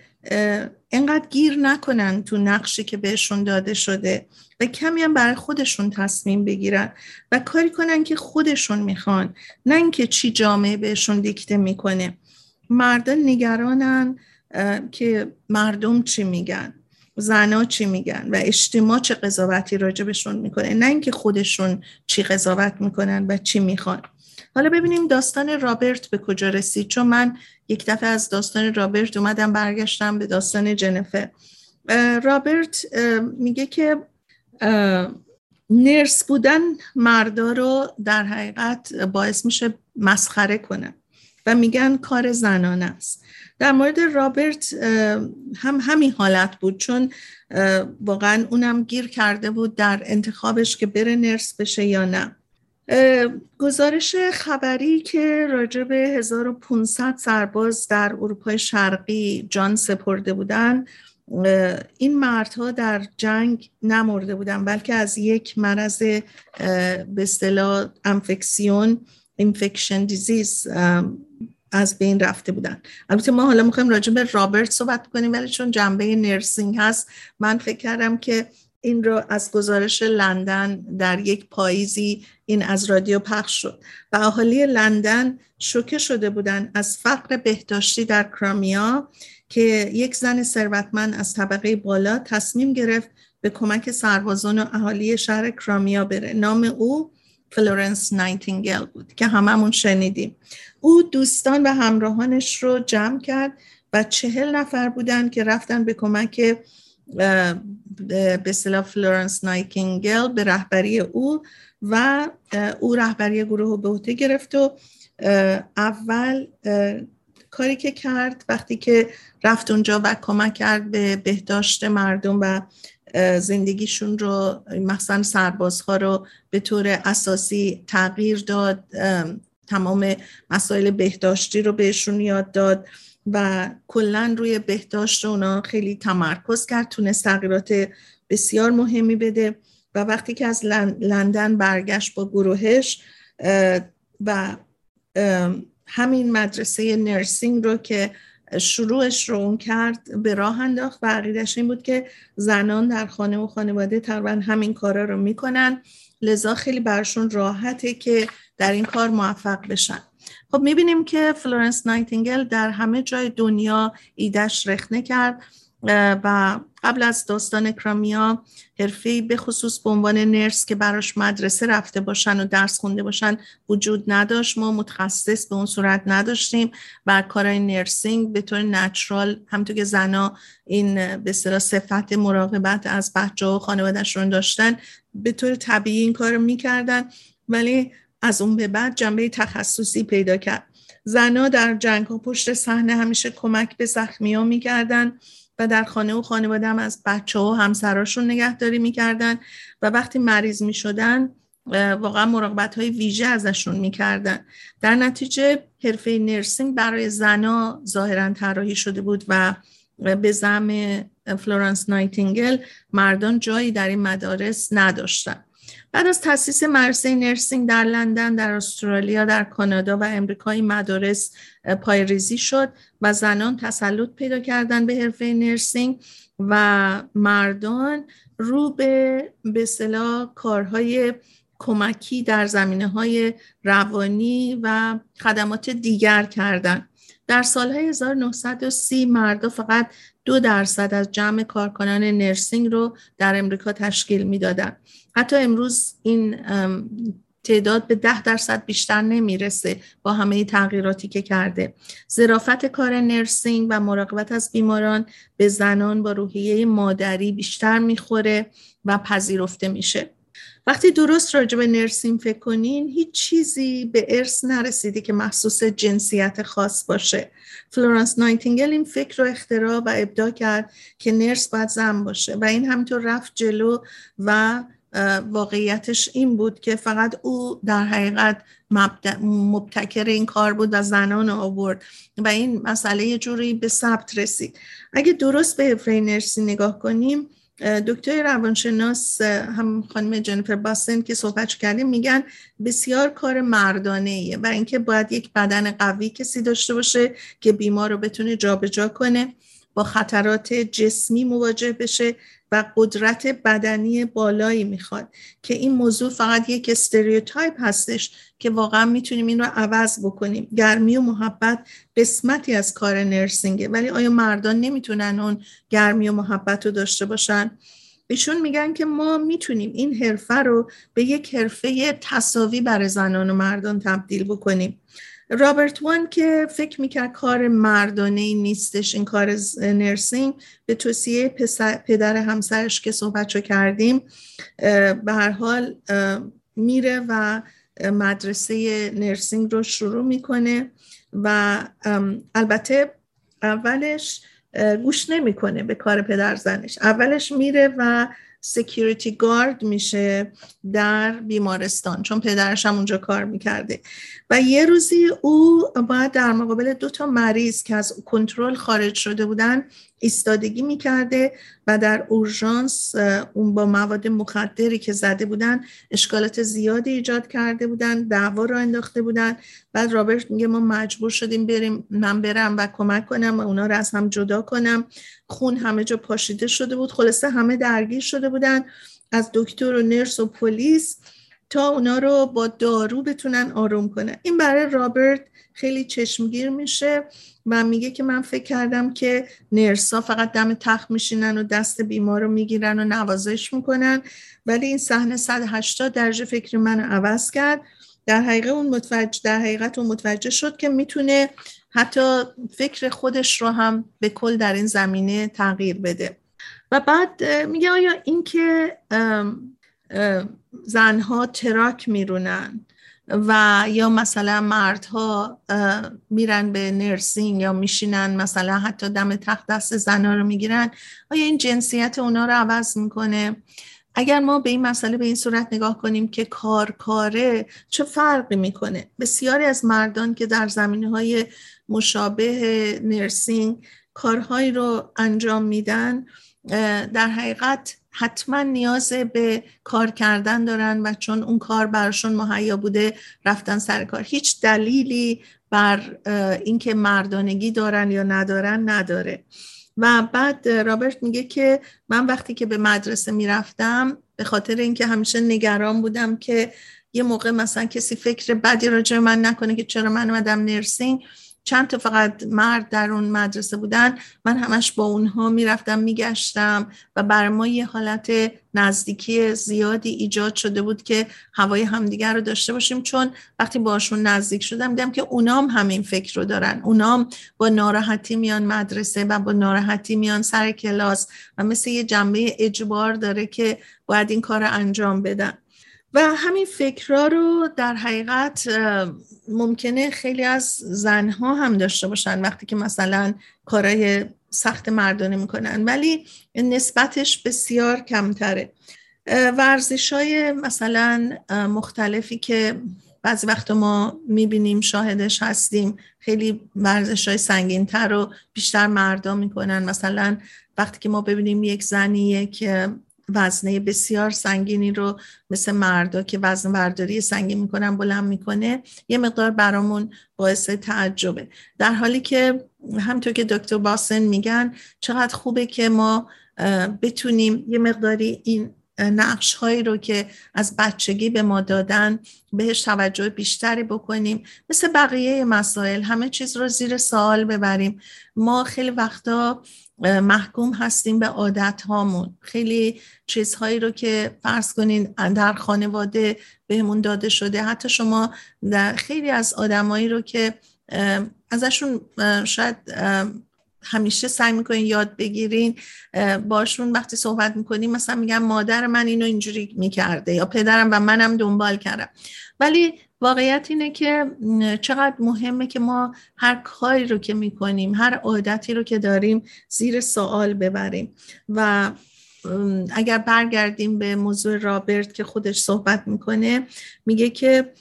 انقدر گیر نکنن تو نقشی که بهشون داده شده و کمی هم برای خودشون تصمیم بگیرن و کاری کنن که خودشون می‌خوان نه اینکه چی جامعه بهشون دیکته می‌کنه. مردان نگرانن که مردم چی میگن زنا چی میگن و اجتماع چه قضاوتی راجبشون می‌کنه. نه اینکه خودشون چی قضاوت می‌کنن و چی می‌خوان. حالا ببینیم داستان رابرت به کجا رسید. چون من یک دفعه از داستان رابرت اومدم برگشتم به داستان جنفر. رابرت میگه که نرس بودن مردا رو در حقیقت باعث میشه مسخره کنه. و میگن کار زنانه است. در مورد رابرت هم همین حالت بود چون واقعا اونم گیر کرده بود در انتخابش که بره نرس بشه یا نه. گزارش خبری که راجع به 1500 سرباز در اروپای شرقی جان سپرده بودن این مردها در جنگ نمرده بودن بلکه از یک مرض به اصطلاح انفکسیون infectious disease از بین رفته بودن. البته ما حالا می‌خوایم راجع به رابرت صحبت کنیم ولی چون جنبه nursing هست من فکر کردم که این رو از گزارش لندن در یک پاییزی این از رادیو پخش شد. و اهالی لندن شوکه شده بودن از فقر بهداشتی در کرایمیا که یک زن ثروتمند از طبقه بالا تصمیم گرفت به کمک سربازان و اهالی شهر کرایمیا بره. نام او فلورنس نایتینگل بود که هممون شنیدیم. او دوستان و همراهانش رو جمع کرد و چهل نفر بودن که رفتن به کمک به اصطلاح فلورنس نایتینگل به رهبری او و او رهبری گروه به عهده گرفت و اول کاری که کرد وقتی که رفت اونجا و کمک کرد به بهداشت مردم و زندگیشون رو مثلا سربازها رو به طور اساسی تغییر داد تمام مسائل بهداشتی رو بهشون یاد داد و کلا روی بهداشت اونا خیلی تمرکز کرد تونست تغییرات بسیار مهمی بده و وقتی که از لندن برگشت با گروهش و همین مدرسه نرسینگ رو که شروعش رو اون کرد به راه انداخت و عقیدش این بود که زنان در خانه و خانواده تقریبا همین کارا رو می‌کنن. لذا خیلی برشون راحته که در این کار موفق بشن. خب می‌بینیم که فلورنس نایتینگل در همه جای دنیا ایده‌ش رخنه کرد. و قبل از داستان کرایمیا حرفه‌ای به خصوص به عنوان nurse که براش مدرسه رفته باشن و درس خونده باشن وجود نداشت. ما متخصص به اون صورت نداشتیم و کارهای nursing به طور natural همونطور که زنا این به صفت مراقبت از بچه و خانوادهشون داشتن به طور طبیعی این کار می‌کردن. ولی از اون به بعد جنبه تخصصی پیدا کرد. زنا در جنگ ها پشت صحنه همیشه کمک به زخمی ها و در خانه و خانواده هم از بچه و همسراشون نگهداری می‌کردن و وقتی مریض می‌شدن واقعا مراقبت های ویژه ازشون می‌کردن. در نتیجه حرفه نرسینگ برای زنا ظاهرا طراحی شده بود و به زم فلورانس نایتینگل مردان جایی در این مدارس نداشتن. بعد از تاسیس مدرسه nursing در لندن در استرالیا در کانادا و امریکای مدارس پایریزی شد و زنان تسلط پیدا کردن به حرفه نرسینگ و مردان رو به به کارهای کمکی در زمینه های روانی و خدمات دیگر کردن در سالهای 1930 مردا فقط دو درصد از جمع کارکنان نرسینگ رو در امریکا تشکیل می‌دادن حتی امروز این تعداد به ده درصد بیشتر نمی‌رسه با همه تغییراتی که کرده. زرافت کار نرسینگ و مراقبت از بیماران به زنان با روحیه مادری بیشتر می‌خوره و پذیرفته میشه. وقتی درست راجع به نرسینگ فکر کنین هیچ چیزی به ارث نرسیده که محسوس جنسیت خاص باشه. فلورانس نایتینگل این فکر رو اختراع و ابداع کرد که nurse باید زن باشه و این همینطور رفت جلو و واقعیتش این بود که فقط او در حقیقت مبتکر این کار بود و زنان آورد و این مسئله جوری به ثبت رسید. اگه درست به nursing نگاه کنیم دکتر روانشناس هم خانم جنیفر باسن که صحبت کردیم میگن بسیار کار مردانه ایه و اینکه باید یک بدن قوی کسی داشته باشه که بیمار رو بتونه جابجا کنه. با خطرات جسمی مواجه بشه و قدرت بدنی بالایی می‌خواد. که این موضوع فقط یک استریوتایپ هستش که واقعا می‌تونیم این رو عوض بکنیم. گرمی و محبت قسمتی از کار نرسینگه. ولی آیا مردان نمی‌تونن اون گرمی و محبت رو داشته باشن؟ ایشون میگن که ما می‌تونیم این حرفه رو به یک حرفه تصاوی برای زنان و مردان تبدیل بکنیم. رابرت وان که فکر می‌کرد کار مردانه نیستش این کار nursing به توصیه پدر همسرش که صحبت کردیم به هر حال میره و مدرسه nursing رو شروع می‌کنه و البته اولش گوش نمی‌کنه به کار پدر زنش. اولش میره و security guard میشه در بیمارستان چون پدرش هم اونجا کار می‌کرده. و یه روزی او باید در مقابل دو تا مریض که از کنترل خارج شده بودن ایستادگی می‌کرده و در اورژانس اون با مواد مخدری که زده بودن اشکالات زیادی ایجاد کرده بودن دعوا رو انداخته بودن. بعد رابرت میگه ما مجبور شدیم بریم من برم و کمک کنم و اونا رو از هم جدا کنم. خون همه جا پاشیده شده بود خلاصه همه درگیر شده بودن. از دکتر و نرس و پلیس تا اونا رو با دارو بتونن آروم کنن. این برای رابرت خیلی چشمگیر میشه و میگه که من فکر کردم که نرسا فقط دم تخت میشینن و دست بیمار رو می‌گیرن و نوازش می‌کنن. ولی این صحنه 180 درجه فکر من عوض کرد. در حقیقت اون متوجه در حقیقت اون متوجه شد که می‌تونه حتی فکر خودش رو هم به کل در این زمینه تغییر بده. و بعد میگه آیا اینکه زنها truck میرونن و یا مثلا مردها میرن به nursing یا میشینن مثلا حتی دم تخت دست زنها رو می‌گیرن. آیا این جنسیت اونا رو عوض می‌کنه؟ اگر ما به این مسئله به این صورت نگاه کنیم که کار کاره چه فرقی می‌کنه؟ بسیاری از مردان که در زمینه های مشابه nursing کارهایی رو انجام میدن در حقیقت حتما نیاز به کار کردن دارن و چون اون کار براشون مهیا بوده رفتن سر کار. هیچ دلیلی بر اینکه مردانگی دارن یا ندارن نداره. و بعد رابرت میگه که من وقتی که به مدرسه می‌رفتم به خاطر اینکه همیشه نگران بودم که یه موقع مثلا کسی فکر بدی راجع من نکنه که چرا من اومدم نرسینگ چند تا فقط مرد در اون مدرسه بودن. من همش با اونها می‌رفتم میگشتم و بر ما یه حالت نزدیکی زیادی ایجاد شده بود که هوای همدیگر رو داشته باشیم. چون وقتی باشون نزدیک شدم دیدم که اونام همین فکر رو دارن. اونام با ناراحتی میان مدرسه و با ناراحتی میان سر کلاس و مثل یه جنبه اجبار داره که باید این کار رو انجام بدن. و همین فکرها رو در حقیقت ممکنه خیلی از زنها هم داشته باشن وقتی که مثلا کارهای سخت مردانه می‌کنن ولی نسبتش بسیار کمتره. ورزش های مثلا مختلفی که بعضی وقت ما می‌بینیم شاهدش هستیم خیلی ورزش های سنگین تر رو بیشتر مردا می‌کنن. مثلا وقتی که ما ببینیم یک زنی یک وزنه بسیار سنگینی رو مثل مردا که وزن برداری سنگین می‌کنن بلند می‌کنه یه مقدار برامون باعث تعجبه. در حالی که همطور که دکتر باسن میگن چقدر خوبه که ما بتونیم یه مقداری این نقش هایی رو که از بچگی به ما دادن بهش توجه بیشتری بکنیم. مثل بقیه مسائل همه چیز رو زیر سوال ببریم. ما خیلی وقتا محکوم هستیم به عادت هامون خیلی چیزهایی رو که فرض کنین در خانواده بهمون داده شده. حتی شما در خیلی از آدمایی رو که ازشون شاید همیشه سعی می‌کنین یاد بگیرین باشون وقتی صحبت می‌کنیم مثلا میگم مادر من اینو اینجوری می‌کرده یا پدرم و منم دنبال کردم. ولی واقعیت اینه که چقدر مهمه که ما هر کاری رو که می‌کنیم هر عادتی رو که داریم زیر سوال ببریم. و اگر برگردیم به موضوع رابرت که خودش صحبت می‌کنه میگه که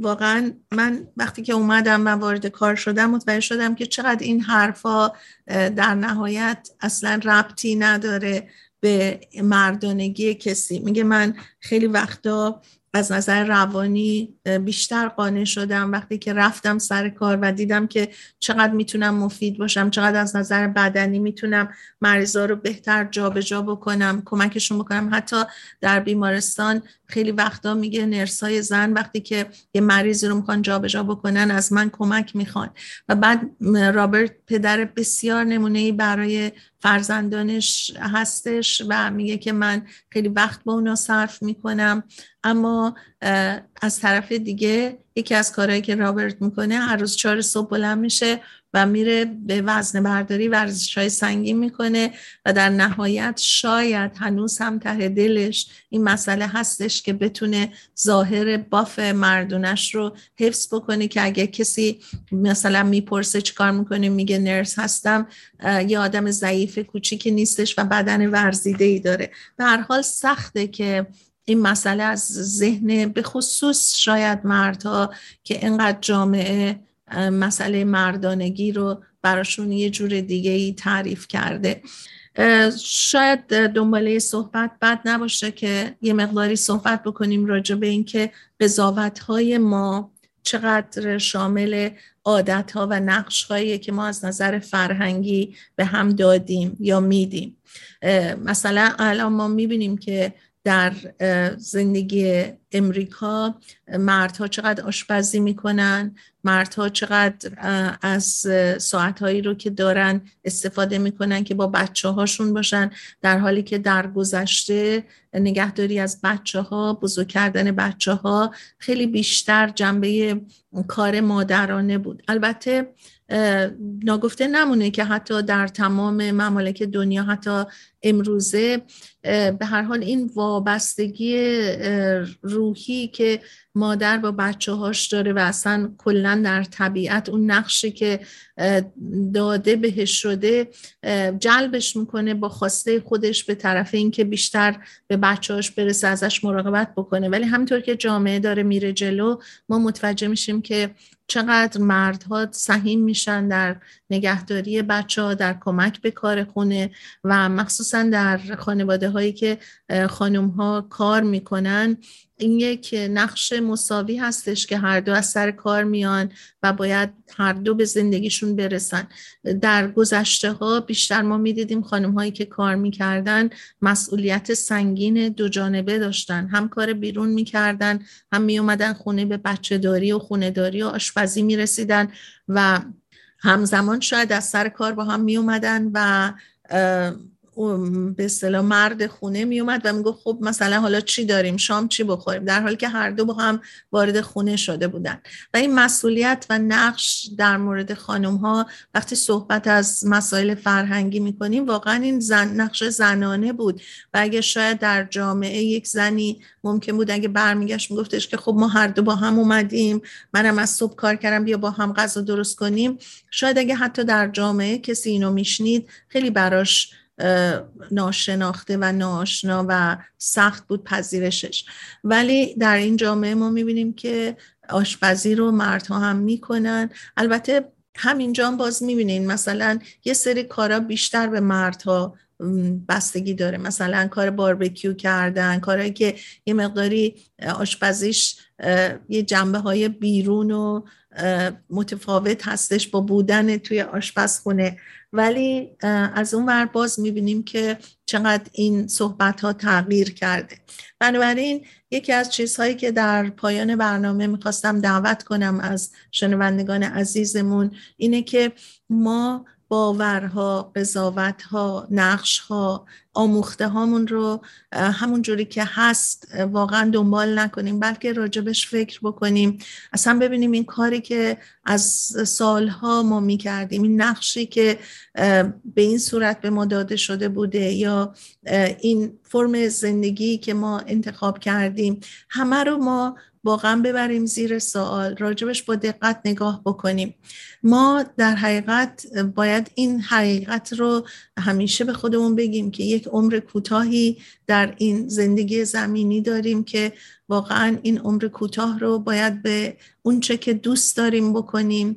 واقعا من وقتی که اومدم و وارد کار شدم متوجه شدم که چقدر این حرفا در نهایت اصلا ربطی نداره به مردانگی کسی. میگه من خیلی وقتا از نظر روانی بیشتر قانع شدم وقتی که رفتم سر کار و دیدم که چقدر می‌تونم مفید باشم چقدر از نظر بدنی می‌تونم مریضا رو بهتر جابجا جا بکنم کمکشون بکنم. حتی در بیمارستان خیلی وقتا میگه نرسای زن وقتی که یه مریضی رو می‌خوان جابجا بکنن از من کمک می‌خوان. و بعد رابرت پدر بسیار نمونه برای فرزندانش هستش و میگه که من خیلی وقت با اونا صرف می‌کنم. اما از طرف دیگه یکی از کارهایی که رابرت می‌کنه هر روز چهار صبح بلند میشه و میره به وزن برداری ورزش های سنگین می‌کنه و در نهایت شاید هنوز هم ته دلش این مسئله هستش که بتونه ظاهر باف مردونش رو حفظ بکنه که اگه کسی مثلا می‌پرسه چیکار می‌کنه میگه نرس هستم یه آدم ضعیف کوچیکی نیستش و بدن ورزیده ای داره. به هر حال سخته که این مسئله از ذهن به خصوص شاید مردها که اینقدر جامعه مسئله مردانگی رو براشون یه جور دیگه ای تعریف کرده. شاید دنباله صحبت بد نباشه که یه مقداری صحبت بکنیم راجع به اینکه قضاوت های ما چقدر شامل عادت ها و نقش هایی که ما از نظر فرهنگی به هم دادیم یا میدیم. مثلا الان ما می‌بینیم که در زندگی امریکا مردها چقدر آشپزی می‌کنن مردها چقدر از ساعتهایی رو که دارن استفاده می‌کنن که با بچه هاشون باشن در حالی که در گذشته نگهداری از بچه ها بزرگ کردن بچه ها خیلی بیشتر جنبه کار مادرانه بود. البته ناگفته نمونه که حتی در تمام ممالک دنیا حتی امروزه به هر حال این وابستگی روحی که مادر با بچه هاش داره و اصلا کلا در طبیعت اون نقشی که داده بهش شده جلبش می‌کنه با خواسته خودش به طرف اینکه بیشتر به بچه هاش برسه ازش مراقبت بکنه. ولی همینطور که جامعه داره میره جلو ما متوجه میشیم که چقدر مردها سهیم میشن در نگهداری بچه ها در کمک به کار خونه و مخصوصا در خانواده هایی که خانم ها کار می‌کنن این یک نقش مساوی هستش که هر دو از سر کار میان و باید هر دو به زندگیشون برسن. در گذشته ها بیشتر ما می‌دیدیم خانم هایی که کار می‌کردن مسئولیت سنگین دو جانبه داشتن. هم کار بیرون می‌کردن هم میومدن خونه به بچه داری و خونه داری و آشپزی می‌رسیدن و همزمان شاید از سر کار با هم میومدن و به اصطلاح مرد خونه می اومد و می‌گفت خب مثلا حالا چی داریم؟ شام چی بخوریم؟ در حالی که هر دو با هم وارد خونه شده بودن. و این مسئولیت و نقش در مورد خانم ها وقتی صحبت از مسائل فرهنگی می‌کنیم واقعا این زن نقش زنانه بود. و اگه شاید در جامعه یک زنی ممکن بود اگه برمیگشت میگفتش که خب ما هر دو با هم اومدیم منم از صبح کار کردم بیا با هم غذا درست کنیم. شاید اگه حتی در جامعه کسی اینو میشنید خیلی براش ناشناخته و ناشنا و سخت بود پذیرشش. ولی در این جامعه ما می‌بینیم که آشپزی رو مردها هم می‌کنن. البته همینجا باز می‌بینین مثلا یه سری کارا بیشتر به مردها بستگی داره. مثلا کار باربکیو کردن کارهایی که یه مقداری آشپزیش یه جنبه های بیرون و متفاوت هستش با بودن توی آشپزخونه. ولی از اون ور باز می‌بینیم که چقدر این صحبت ها تغییر کرده. بنابراین یکی از چیزهایی که در پایان برنامه می‌خواستم دعوت کنم از شنوندگان عزیزمون اینه که ما باورها، قضاوتها، نقشها، آموخته هامون رو همون جوری که هست واقعا دنبال نکنیم بلکه راجبش فکر بکنیم. اصلا ببینیم این کاری که از سالها ما می‌کردیم این نقشی که به این صورت به ما داده شده بوده یا این فرم زندگی که ما انتخاب کردیم همه رو ما واقعا ببریم زیر سوال راجبش با دقت نگاه بکنیم. ما در حقیقت باید این حقیقت رو همیشه به خودمون بگیم که یک عمر کوتاهی در این زندگی زمینی داریم که واقعا این عمر کوتاه رو باید به اونچه که دوست داریم بکنیم.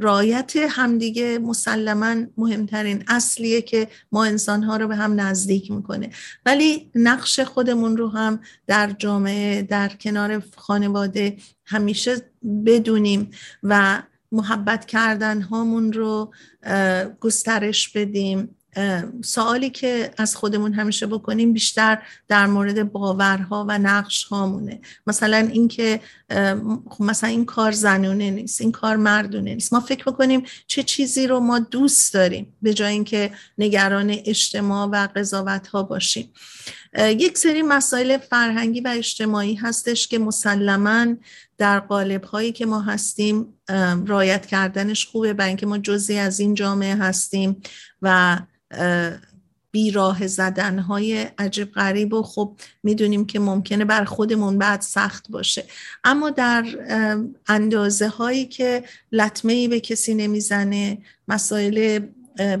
رایت همدیگه مسلما مهمترین اصلیه که ما انسانها رو به هم نزدیک می‌کنه. ولی نقش خودمون رو هم در جامعه در کنار خانواده همیشه بدونیم و محبت کردن هامون رو گسترش بدیم. سوالی که از خودمون همیشه بکنیم بیشتر در مورد باورها و نقش هامونه. مثلا اینکه خب مثلا این کار زنونه نیست این کار مردونه نیست. ما فکر بکنیم چه چیزی رو ما دوست داریم به جای اینکه نگران اجتماع و قضاوت ها باشیم. یک سری مسائل فرهنگی و اجتماعی هستش که مسلما در قالب هایی که ما هستیم رایت کردنش خوبه برای اینکه ما جزی از این جامعه هستیم و بیراه زدن های عجیب غریب و خب می‌دونیم که ممکنه بر خودمون بعد سخت باشه. اما در اندازه هایی که لطمه ای به کسی نمی‌زنه مسائل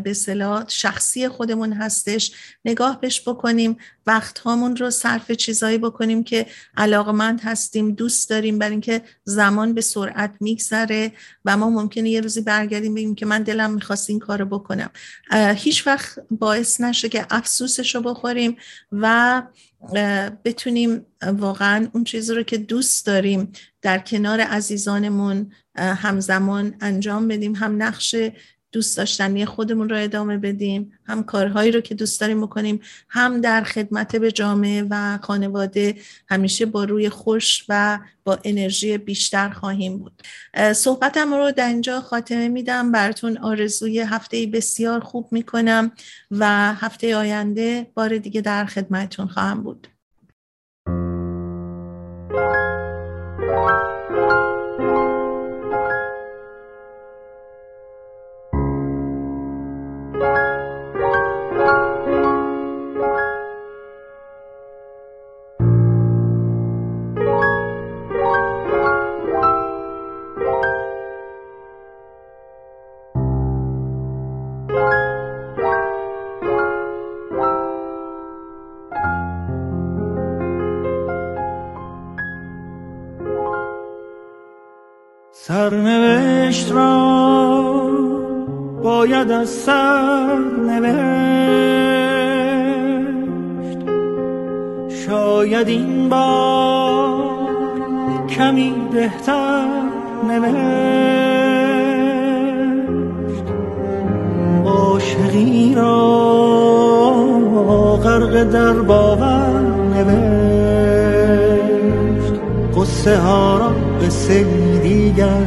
به صلاح شخصی خودمون هستش. نگاه بهش بکنیم وقت هامون رو صرف چیزایی بکنیم که علاقمند هستیم دوست داریم برای اینکه زمان به سرعت میگذره و ما ممکنه یه روزی برگردیم بگیم که من دلم می‌خواست این کارو بکنم. هیچ وقت باعث نشه که افسوسش رو بخوریم و بتونیم واقعا اون چیزی رو که دوست داریم در کنار عزیزانمون همزمان انجام بدیم. هم نقش دوست داشتنی خودمون رو ادامه بدیم هم کارهایی رو که دوست داریم بکنیم هم در خدمت به جامعه و خانواده همیشه با روی خوش و با انرژی بیشتر خواهیم بود. صحبتم رو در اینجا خاتمه میدم. براتون آرزوی هفته بسیار خوب می‌کنم و هفته آینده بار دیگه در خدمتون خواهم بود. باید از سر نوشت. شاید این بار کمی بهتر نوشت. عاشقی را غرق در باور نوشت. قصه ها را قصه دیگر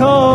call.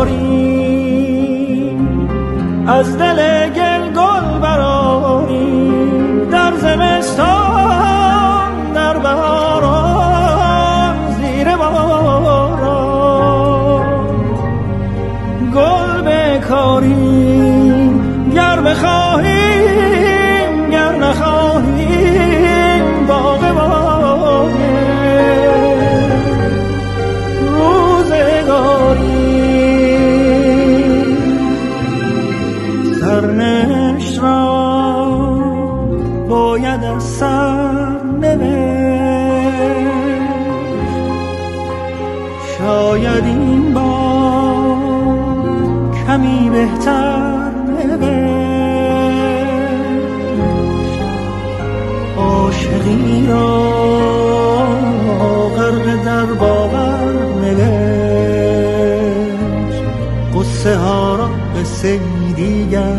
قصه دیگر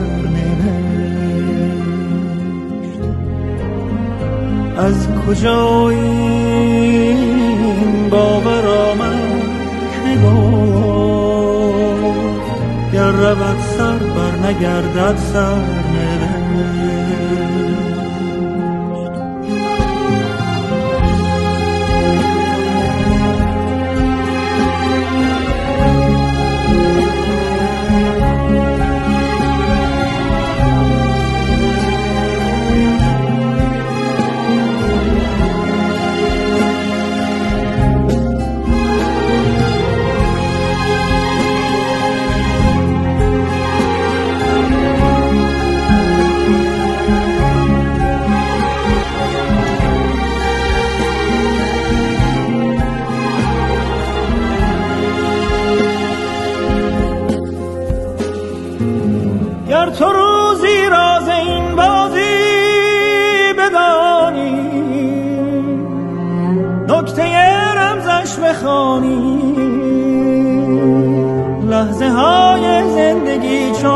از کجا این باور آمد که گفت گر رود سر بر نگردد سر.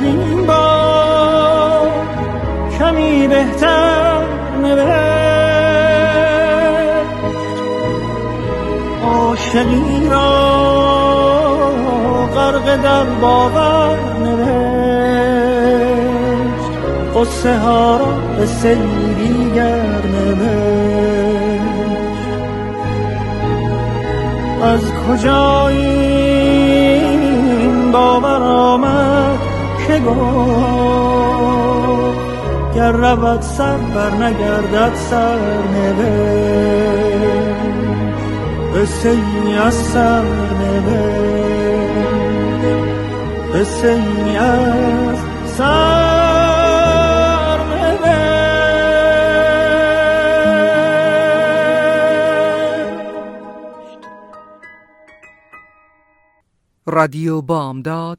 شاید این کمی بهتر نوشت. عاشقی را غرق در باور نوشت. قصه ها را به نوشت. از کجا این باور آمد؟ گفت گر رود سر بر نگردد سر قصه از سر قصه از سر رادیو بامداد